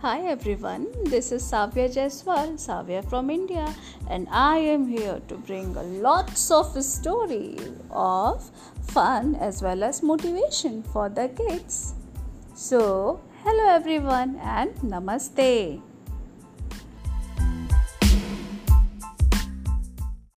Hi everyone, this is Savya Jaiswal, Savya from India, and I am here to bring lots of stories of fun as well as motivation for the kids. So, hello everyone and namaste.